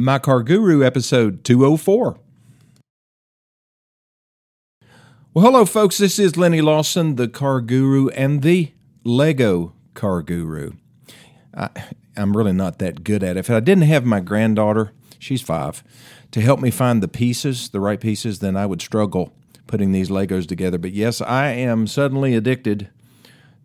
My Car Guru, episode 204. Well, hello, folks. This is Lennie Lawson, the Car Guru, and the Lego Car Guru. I, I'm really not that good at it. If I didn't have my granddaughter, she's five, to help me find the pieces, the right pieces, then I would struggle putting these Legos together. But yes, I am suddenly addicted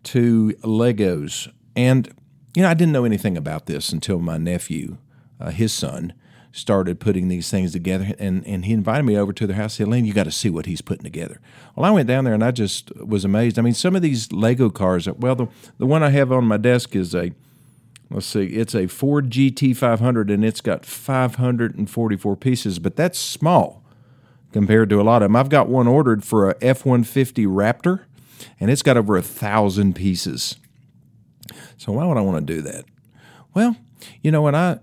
to Legos. And, you know, I didn't know anything about this until my nephew, uh, his son, started putting these things together. And, and he invited me over to their house. He said, Lane, you got to see what he's putting together. Well, I went down there and I just was amazed. I mean, some of these Lego cars, well, the, the one I have on my desk is a, let's see, it's a Ford GT500 and it's got 544 pieces, but that's small compared to a lot of them. I've got one ordered for a F 150 Raptor and it's got over a thousand pieces. So why would I want to do that? Well, you know, when I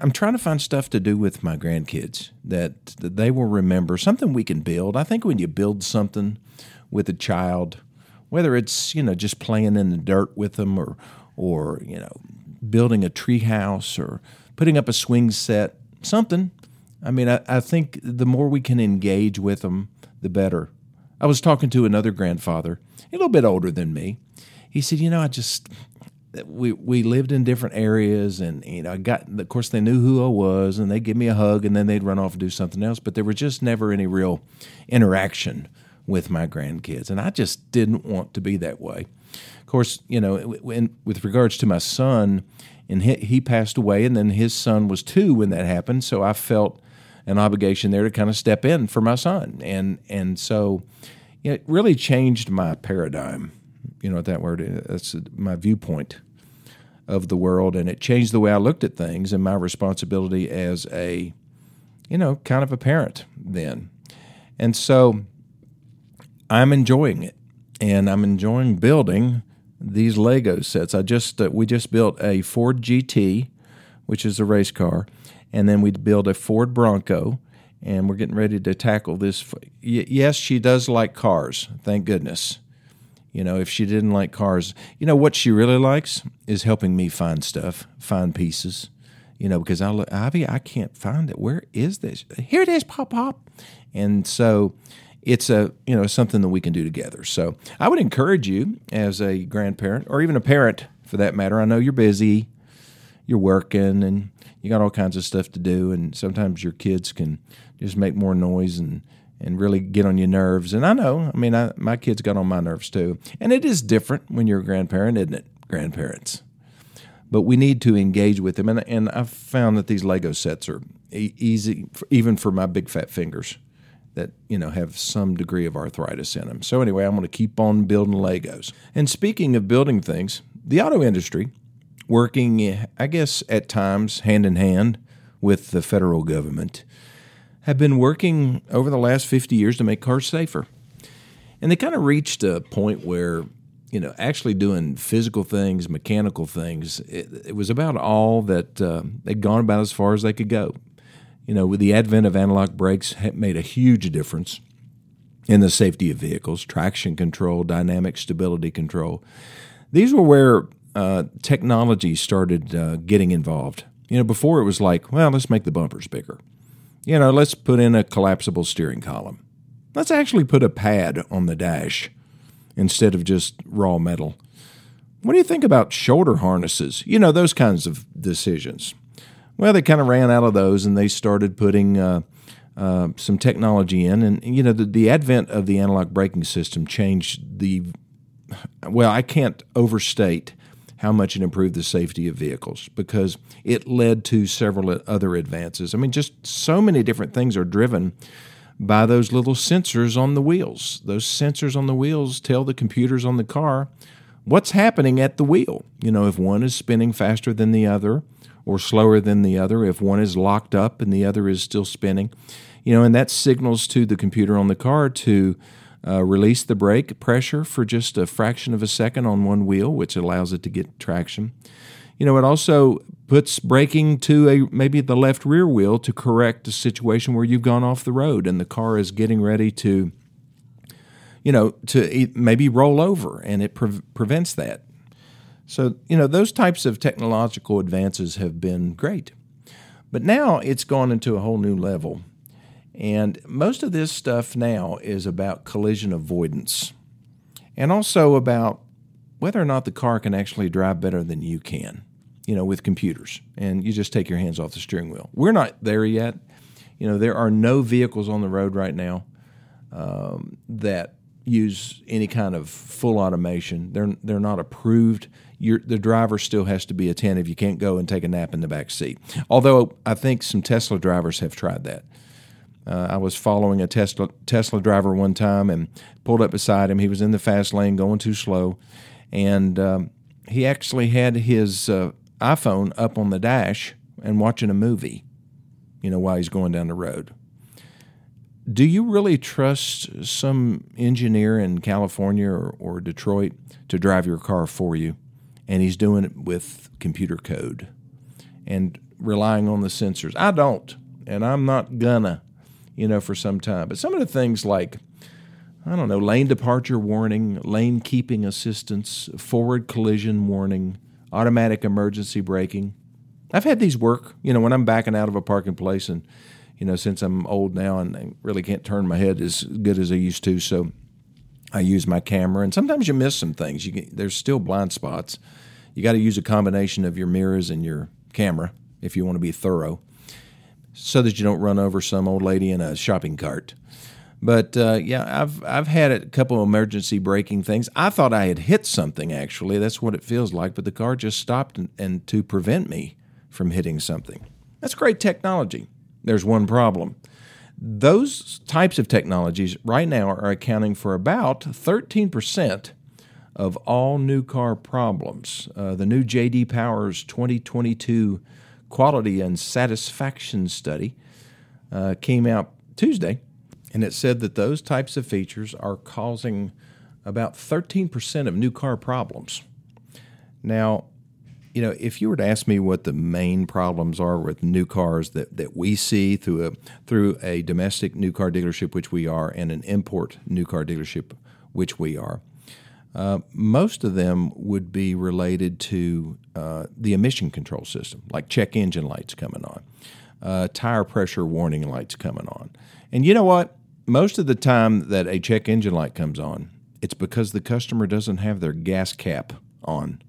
I'm trying to find stuff to do with my grandkids that, that they will remember something we can build. I think when you build something with a child, whether it's you know just playing in the dirt with them or or you know building a tree house or putting up a swing set, something. I mean, I, I think the more we can engage with them, the better. I was talking to another grandfather, a little bit older than me. He said, "You know, I just we we lived in different areas, and you know, I got of course they knew who I was, and they'd give me a hug, and then they'd run off and do something else. But there was just never any real interaction with my grandkids, and I just didn't want to be that way. Of course, you know, in, with regards to my son, and he, he passed away, and then his son was two when that happened, so I felt an obligation there to kind of step in for my son, and and so it really changed my paradigm. You know that word? That's my viewpoint of the world, and it changed the way I looked at things and my responsibility as a, you know, kind of a parent then. And so I'm enjoying it, and I'm enjoying building these Lego sets. I just uh, we just built a Ford GT, which is a race car, and then we built a Ford Bronco, and we're getting ready to tackle this. yes, she does like cars, thank goodness. You know, if she didn't like cars, you know what she really likes is helping me find stuff, find pieces. You know, because I'll Ivy, I can't find it. Where is this? Here it is, pop pop. And so it's a you know something that we can do together. So I would encourage you as a grandparent or even a parent for that matter. I know you're busy, you're working, and you got all kinds of stuff to do, and sometimes your kids can just make more noise and and really get on your nerves. And I know, I mean, I, my kids got on my nerves too. And it is different when you're a grandparent, isn't it? Grandparents. But we need to engage with them. And, and I've found that these Lego sets are e- easy, even for my big fat fingers that you know have some degree of arthritis in them. So anyway, I'm going to keep on building Legos. And speaking of building things, the auto industry, working I guess at times hand in hand with the federal government, have been working over the last 50 years to make cars safer. And they kind of reached a point where, you know, actually doing physical things, mechanical things, it, it was about all that uh, they'd gone about as far as they could go. You know, with the advent of anti-lock brakes, made a huge difference in the safety of vehicles, traction control, dynamic stability control. These were where uh, technology started uh, getting involved. You know, before it was like, well, let's make the bumpers bigger. You know, let's put in a collapsible steering column. Let's actually put a pad on the dash instead of just raw metal. What do you think about shoulder harnesses? You know, those kinds of decisions. Well, they kind of ran out of those and they started putting uh, uh, some technology in. And, you know, the, the advent of the anti-lock braking system changed the, well, I can't overstate how much it improved the safety of vehicles because it led to several other advances. I mean, just so many different things are driven by those little sensors on the wheels. Those sensors on the wheels tell the computers on the car what's happening at the wheel. You know, if one is spinning faster than the other or slower than the other, if one is locked up and the other is still spinning. You know, and that signals to the computer on the car to uh, release the brake pressure for just a fraction of a second on one wheel, which allows it to get traction. You know, it also puts braking to a maybe the left rear wheel to correct a situation where you've gone off the road and the car is getting ready to, you know, to maybe roll over, and it pre- prevents that. So, you know, those types of technological advances have been great. But now it's gone into a whole new level. And most of this stuff now is about collision avoidance and also about whether or not the car can actually drive better than you can, you know, with computers. And you just take your hands off the steering wheel. We're not there yet. You know, there are no vehicles on the road right now um, that use any kind of full automation. They're they're not approved. You're, the driver still has to be attentive. You can't go and take a nap in the back seat. Although I think some Tesla drivers have tried that. Uh, I was following a Tesla Tesla driver one time and pulled up beside him. He was in the fast lane, going too slow, and um, he actually had his uh, iPhone up on the dash and watching a movie. You know, while he's going down the road do you really trust some engineer in California or, or, Detroit to drive your car for you? And he's doing it with computer code and relying on the sensors. I don't, and I'm not gonna, you know, for some time. But some of the things like, I don't know, lane departure warning, lane keeping assistance, forward collision warning, automatic emergency braking. I've had these work, you know, when I'm backing out of a parking place and you know, since I'm old now and I really can't turn my head as good as I used to, so I use my camera. And sometimes you miss some things. You there's still blind spots. You got to use a combination of your mirrors and your camera if you want to be thorough, so that you don't run over some old lady in a shopping cart. But uh, yeah, I've I've had a couple of emergency braking things. I thought I had hit something. Actually, that's what it feels like. But the car just stopped and, and to prevent me from hitting something. That's great technology there's one problem. Those types of technologies right now are accounting for about 13% of all new car problems. Uh, the new J.D. Powers 2022 Quality and Satisfaction Study uh, came out Tuesday, and it said that those types of features are causing about 13% of new car problems. Now, you know, if you were to ask me what the main problems are with new cars that, that we see through a through a domestic new car dealership, which we are, and an import new car dealership, which we are, uh, most of them would be related to uh, the emission control system, like check engine lights coming on, uh, tire pressure warning lights coming on. And you know what? Most of the time that a check engine light comes on, it's because the customer doesn't have their gas cap on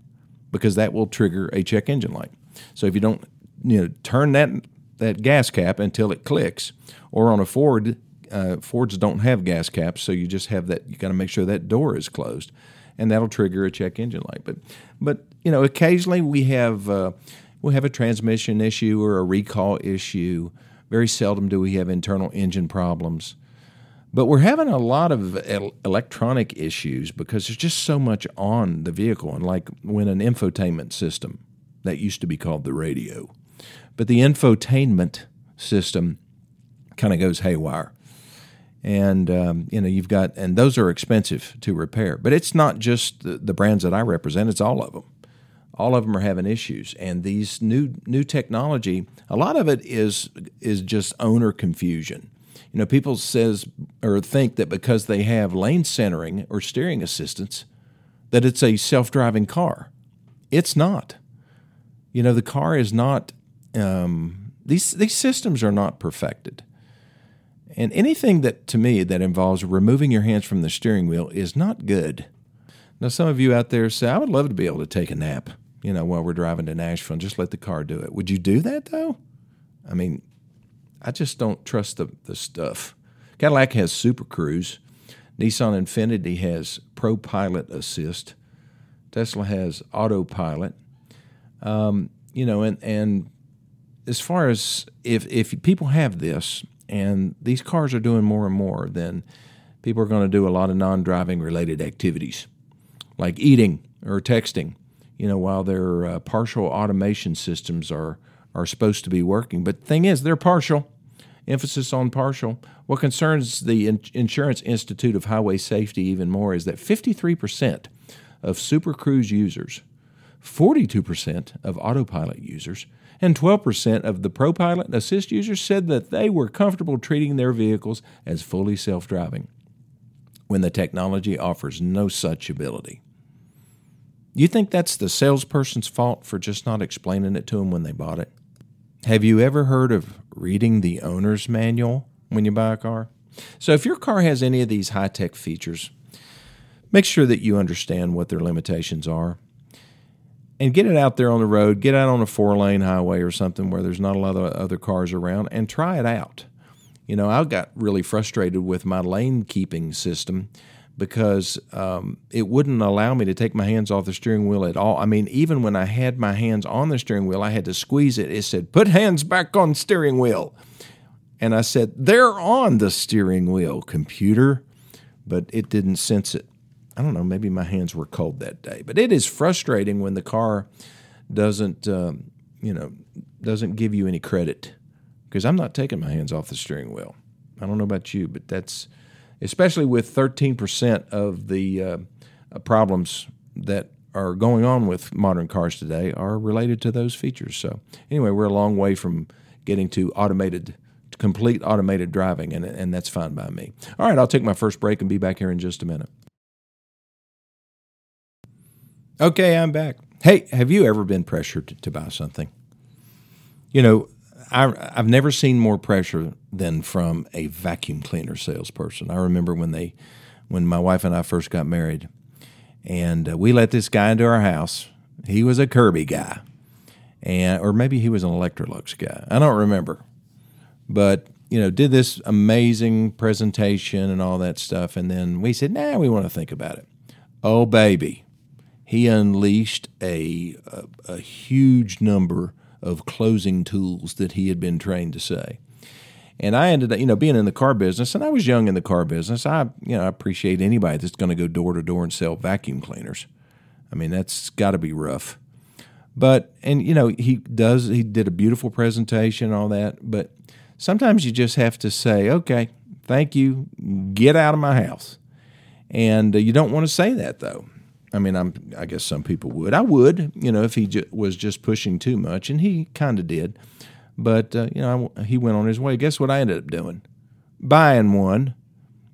because that will trigger a check engine light. So if you don't, you know, turn that that gas cap until it clicks, or on a Ford, uh, Fords don't have gas caps, so you just have that. You got to make sure that door is closed, and that'll trigger a check engine light. But but you know, occasionally we have uh, we have a transmission issue or a recall issue. Very seldom do we have internal engine problems. But we're having a lot of electronic issues because there's just so much on the vehicle. And like when an infotainment system, that used to be called the radio, but the infotainment system kind of goes haywire. And um, you know you've got, and those are expensive to repair. But it's not just the, the brands that I represent; it's all of them all of them are having issues and these new new technology a lot of it is is just owner confusion you know, people says or think that because they have lane centering or steering assistance, that it's a self-driving car. It's not. You know, the car is not. Um, these these systems are not perfected. And anything that to me that involves removing your hands from the steering wheel is not good. Now, some of you out there say, "I would love to be able to take a nap." You know, while we're driving to Nashville, and just let the car do it. Would you do that though? I mean, I just don't trust the, the stuff. Cadillac has Super Cruise. Nissan Infiniti has Pro Pilot Assist. Tesla has Autopilot. Um, you know, and, and as far as if, if people have this and these cars are doing more and more, then people are going to do a lot of non driving related activities like eating or texting, you know, while their uh, partial automation systems are, are supposed to be working. But the thing is, they're partial emphasis on partial. What concerns the Insurance Institute of Highway Safety even more is that 53% of Super Cruise users, 42% of autopilot users, and 12% of the ProPilot Assist users said that they were comfortable treating their vehicles as fully self driving when the technology offers no such ability. You think that's the salesperson's fault for just not explaining it to them when they bought it? Have you ever heard of reading the owner's manual when you buy a car? So, if your car has any of these high tech features, make sure that you understand what their limitations are and get it out there on the road, get out on a four lane highway or something where there's not a lot of other cars around and try it out. You know, I got really frustrated with my lane keeping system because um, it wouldn't allow me to take my hands off the steering wheel at all. I mean, even when I had my hands on the steering wheel, I had to squeeze it. It said, put hands back on steering wheel. And I said, they're on the steering wheel, computer. But it didn't sense it. I don't know, maybe my hands were cold that day. But it is frustrating when the car doesn't, um, you know, doesn't give you any credit because I'm not taking my hands off the steering wheel. I don't know about you, but that's especially with 13% of the uh, problems that are going on with modern cars today are related to those features. So, anyway, we're a long way from getting to automated, complete automated driving, and, and that's fine by me. All right, I'll take my first break and be back here in just a minute. Okay, I'm back. Hey, have you ever been pressured to, buy something? You know, I, have never seen more pressure than from a vacuum cleaner salesperson. I remember when they, when my wife and I first got married, and uh, we let this guy into our house. He was a Kirby guy, and or maybe he was an Electrolux guy. I don't remember, but you know, did this amazing presentation and all that stuff, and then we said, "Nah, we want to think about it." Oh, baby, he unleashed a, a, a huge number of closing tools that he had been trained to say. And I ended up, you know, being in the car business, and I was young in the car business. I, you know, I appreciate anybody that's going to go door to door and sell vacuum cleaners. I mean, that's got to be rough. But and you know, he does. He did a beautiful presentation, and all that. But sometimes you just have to say, okay, thank you, get out of my house. And uh, you don't want to say that though. I mean, I'm, I guess some people would. I would, you know, if he ju- was just pushing too much, and he kind of did. But uh, you know, I, he went on his way. Guess what I ended up doing? Buying one.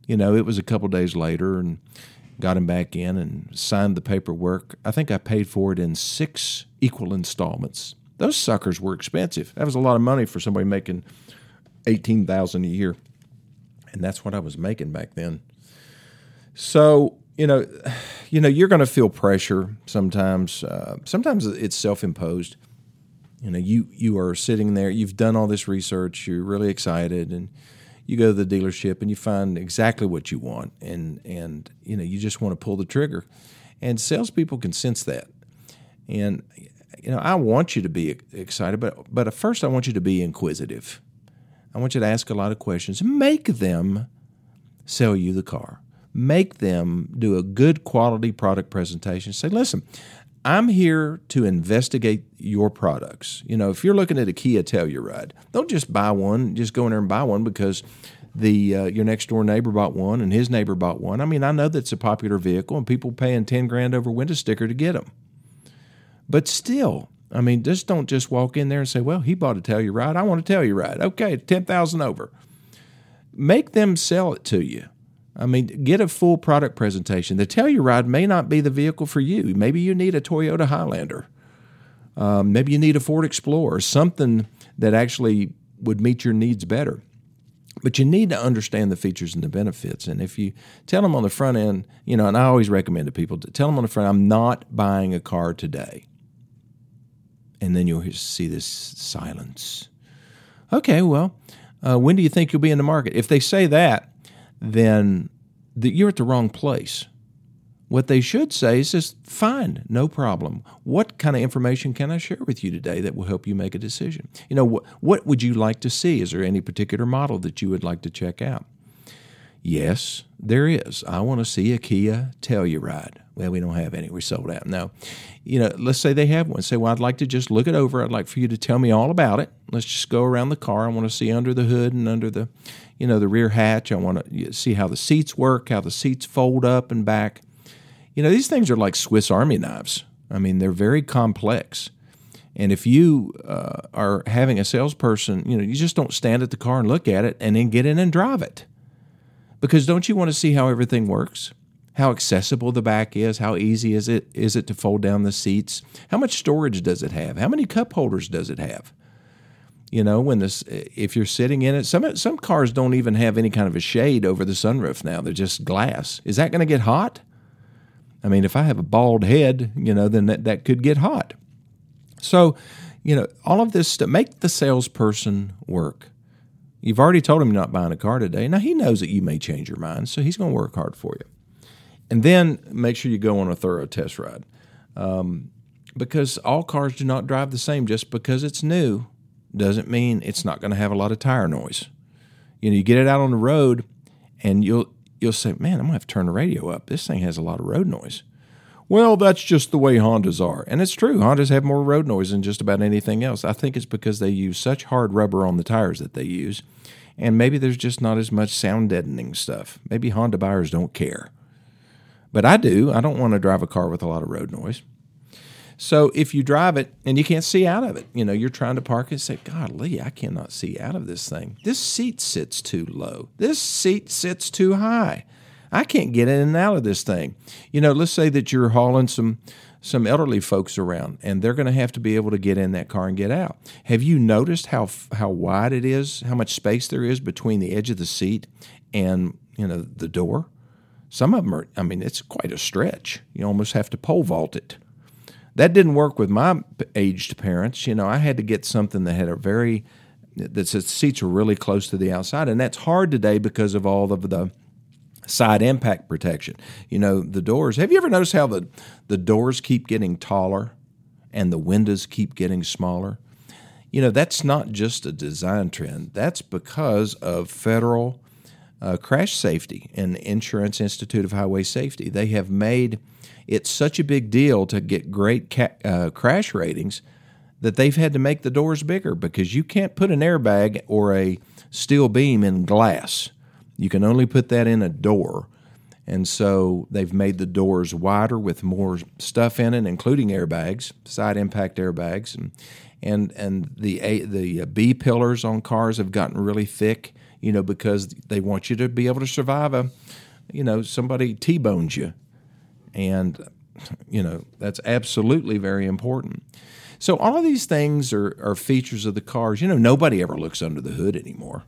You know, it was a couple days later, and got him back in and signed the paperwork. I think I paid for it in six equal installments. Those suckers were expensive. That was a lot of money for somebody making eighteen thousand a year, and that's what I was making back then. So you know, you know, you're going to feel pressure sometimes. Uh, sometimes it's self-imposed. You know, you you are sitting there. You've done all this research. You're really excited, and you go to the dealership and you find exactly what you want, and and you know, you just want to pull the trigger. And salespeople can sense that. And you know, I want you to be excited, but but first, I want you to be inquisitive. I want you to ask a lot of questions. Make them sell you the car make them do a good quality product presentation. Say, listen, I'm here to investigate your products. You know, if you're looking at a Kia Telluride, don't just buy one, just go in there and buy one because the uh, your next door neighbor bought one and his neighbor bought one. I mean, I know that's a popular vehicle and people paying 10 grand over window sticker to get them. But still, I mean, just don't just walk in there and say, "Well, he bought a Telluride. I want a Telluride." Okay, 10,000 over. Make them sell it to you. I mean, get a full product presentation. The Telluride may not be the vehicle for you. Maybe you need a Toyota Highlander. Um, maybe you need a Ford Explorer, something that actually would meet your needs better. But you need to understand the features and the benefits. And if you tell them on the front end, you know, and I always recommend to people to tell them on the front, I'm not buying a car today. And then you'll see this silence. Okay, well, uh, when do you think you'll be in the market? If they say that, then the, you're at the wrong place. What they should say is just, fine, no problem. What kind of information can I share with you today that will help you make a decision? You know, wh- what would you like to see? Is there any particular model that you would like to check out? Yes, there is. I want to see a Kia Telluride. Well, we don't have any. We're sold out. No. You know, let's say they have one. Say, well, I'd like to just look it over. I'd like for you to tell me all about it. Let's just go around the car. I want to see under the hood and under the, you know, the rear hatch. I want to see how the seats work, how the seats fold up and back. You know, these things are like Swiss Army knives. I mean, they're very complex. And if you uh, are having a salesperson, you know, you just don't stand at the car and look at it and then get in and drive it. Because don't you want to see how everything works? How accessible the back is, how easy is it is it to fold down the seats? How much storage does it have? How many cup holders does it have? You know, when this, if you're sitting in it, some some cars don't even have any kind of a shade over the sunroof now. They're just glass. Is that going to get hot? I mean, if I have a bald head, you know, then that, that could get hot. So, you know, all of this to make the salesperson work. You've already told him you're not buying a car today. Now he knows that you may change your mind, so he's going to work hard for you. And then make sure you go on a thorough test ride. Um, because all cars do not drive the same. Just because it's new doesn't mean it's not going to have a lot of tire noise. You know, you get it out on the road and you'll you'll say, "Man, I'm going to have to turn the radio up. This thing has a lot of road noise." Well, that's just the way Hondas are. And it's true. Hondas have more road noise than just about anything else. I think it's because they use such hard rubber on the tires that they use. And maybe there's just not as much sound deadening stuff. Maybe Honda buyers don't care. But I do. I don't want to drive a car with a lot of road noise. So if you drive it and you can't see out of it, you know, you're trying to park and say, Golly, I cannot see out of this thing. This seat sits too low. This seat sits too high. I can't get in and out of this thing. You know, let's say that you're hauling some some elderly folks around and they're going to have to be able to get in that car and get out. Have you noticed how how wide it is, how much space there is between the edge of the seat and, you know, the door? Some of them are I mean, it's quite a stretch. You almost have to pole vault it that didn't work with my aged parents. You know, I had to get something that had a very that the seats were really close to the outside, and that's hard today because of all of the side impact protection. You know, the doors. Have you ever noticed how the the doors keep getting taller and the windows keep getting smaller? You know, that's not just a design trend. That's because of federal uh, crash safety and Insurance Institute of Highway Safety. They have made it such a big deal to get great ca- uh, crash ratings that they've had to make the doors bigger because you can't put an airbag or a steel beam in glass. You can only put that in a door. And so they've made the doors wider with more stuff in it, including airbags, side impact airbags, and and and the A, the B pillars on cars have gotten really thick, you know, because they want you to be able to survive a, you know, somebody t-bones you, and, you know, that's absolutely very important. So all of these things are, are features of the cars. You know, nobody ever looks under the hood anymore.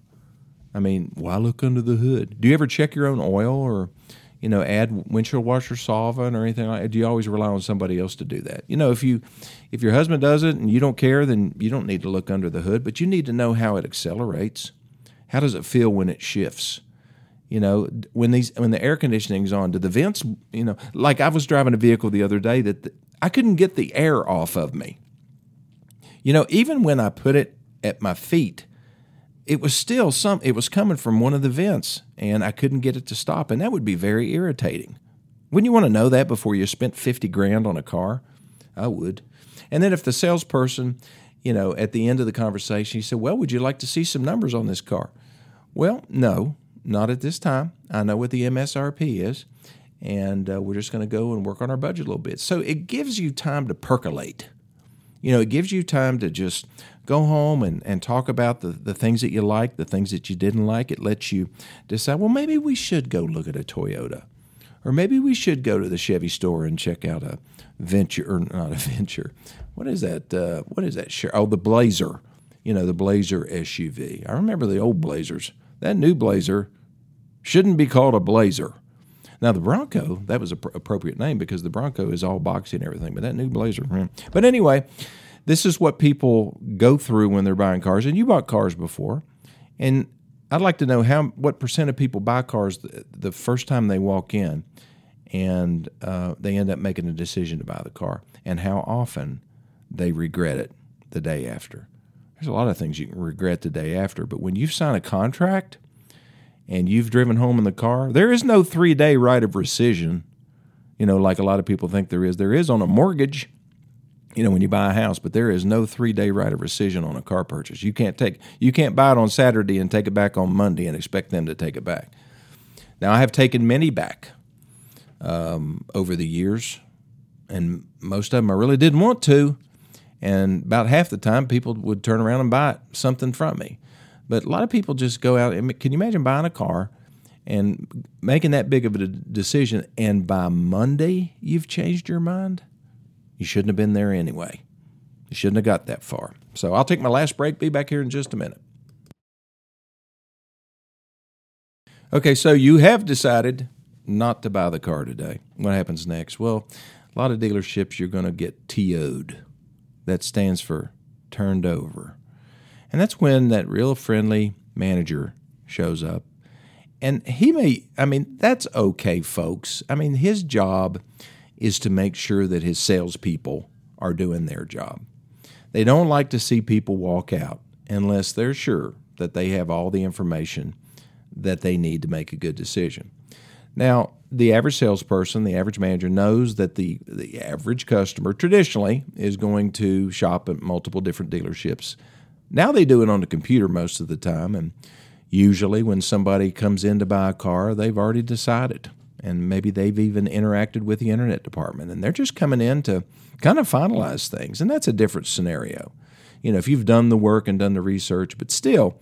I mean, why look under the hood? Do you ever check your own oil or, you know, add windshield washer solvent or anything like that? Do you always rely on somebody else to do that? You know, if you if your husband does it and you don't care, then you don't need to look under the hood, but you need to know how it accelerates. How does it feel when it shifts? You know, when these when the air conditioning's on, do the vents? You know, like I was driving a vehicle the other day that the, I couldn't get the air off of me. You know, even when I put it at my feet, it was still some. It was coming from one of the vents, and I couldn't get it to stop, and that would be very irritating. Wouldn't you want to know that before you spent fifty grand on a car? I would. And then if the salesperson, you know, at the end of the conversation, he said, "Well, would you like to see some numbers on this car?" Well, no, not at this time. I know what the MSRP is, and uh, we're just going to go and work on our budget a little bit. So it gives you time to percolate. You know, it gives you time to just go home and, and talk about the, the things that you like, the things that you didn't like. It lets you decide, well, maybe we should go look at a Toyota. Or maybe we should go to the Chevy store and check out a Venture, or not a Venture. What is that? Uh, what is that? Oh, the Blazer. You know, the Blazer SUV. I remember the old Blazers. That new Blazer shouldn't be called a Blazer. Now the Bronco, that was an pr- appropriate name because the Bronco is all boxy and everything, but that new Blazer. Hmm. But anyway, this is what people go through when they're buying cars, and you bought cars before, and I'd like to know how what percent of people buy cars the, the first time they walk in, and uh, they end up making a decision to buy the car, and how often they regret it the day after. There's a lot of things you can regret the day after, but when you sign a contract and you've driven home in the car, there is no three day right of rescission, you know, like a lot of people think there is. There is on a mortgage, you know, when you buy a house, but there is no three day right of rescission on a car purchase. You can't take you can't buy it on Saturday and take it back on Monday and expect them to take it back. Now I have taken many back um, over the years, and most of them I really didn't want to and about half the time, people would turn around and buy something from me. But a lot of people just go out. Can you imagine buying a car and making that big of a decision, and by Monday you've changed your mind? You shouldn't have been there anyway. You shouldn't have got that far. So I'll take my last break. Be back here in just a minute. Okay, so you have decided not to buy the car today. What happens next? Well, a lot of dealerships you're going to get TO'd. That stands for turned over. And that's when that real friendly manager shows up. And he may, I mean, that's okay, folks. I mean, his job is to make sure that his salespeople are doing their job. They don't like to see people walk out unless they're sure that they have all the information that they need to make a good decision. Now, the average salesperson, the average manager knows that the, the average customer traditionally is going to shop at multiple different dealerships. Now they do it on the computer most of the time, and usually when somebody comes in to buy a car, they've already decided, and maybe they've even interacted with the internet department, and they're just coming in to kind of finalize things, and that's a different scenario. You know, if you've done the work and done the research, but still,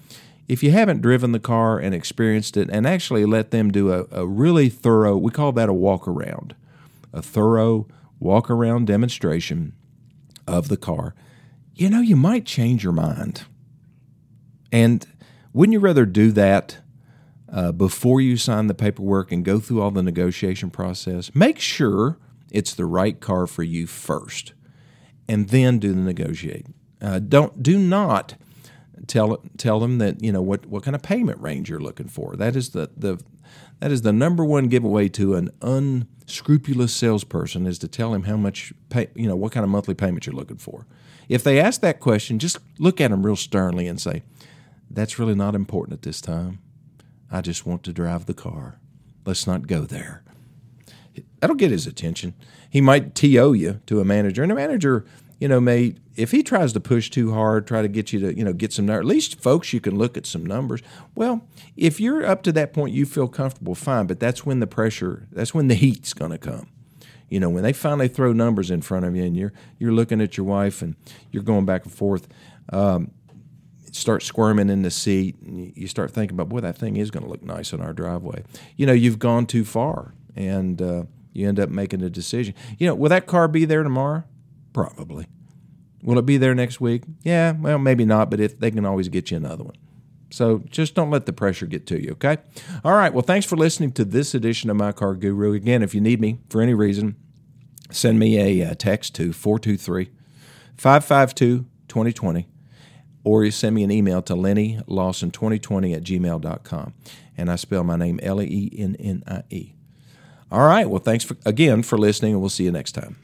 if you haven't driven the car and experienced it and actually let them do a, a really thorough, we call that a walk around, a thorough walk around demonstration of the car, you know, you might change your mind. And wouldn't you rather do that uh, before you sign the paperwork and go through all the negotiation process? Make sure it's the right car for you first, and then do the negotiate. Uh, don't do not tell tell them that you know what what kind of payment range you're looking for. That is the the that is the number one giveaway to an unscrupulous salesperson is to tell him how much pay, you know what kind of monthly payment you're looking for. If they ask that question, just look at them real sternly and say, "That's really not important at this time. I just want to drive the car. Let's not go there." That'll get his attention. He might TO you to a manager, and a manager you know, may if he tries to push too hard, try to get you to, you know, get some at least folks you can look at some numbers. Well, if you're up to that point you feel comfortable, fine, but that's when the pressure, that's when the heat's going to come. You know, when they finally throw numbers in front of you and you're you're looking at your wife and you're going back and forth, um, start squirming in the seat and you start thinking about, boy, that thing is going to look nice on our driveway. You know, you've gone too far and uh, you end up making a decision. You know, will that car be there tomorrow? Probably. Will it be there next week? Yeah, well, maybe not, but if they can always get you another one. So just don't let the pressure get to you, okay? All right, well, thanks for listening to this edition of My Car Guru. Again, if you need me for any reason, send me a uh, text to 423 552 2020 or you send me an email to Lennie Lawson2020 at gmail.com. And I spell my name L E N N I E. All right, well, thanks for, again for listening, and we'll see you next time.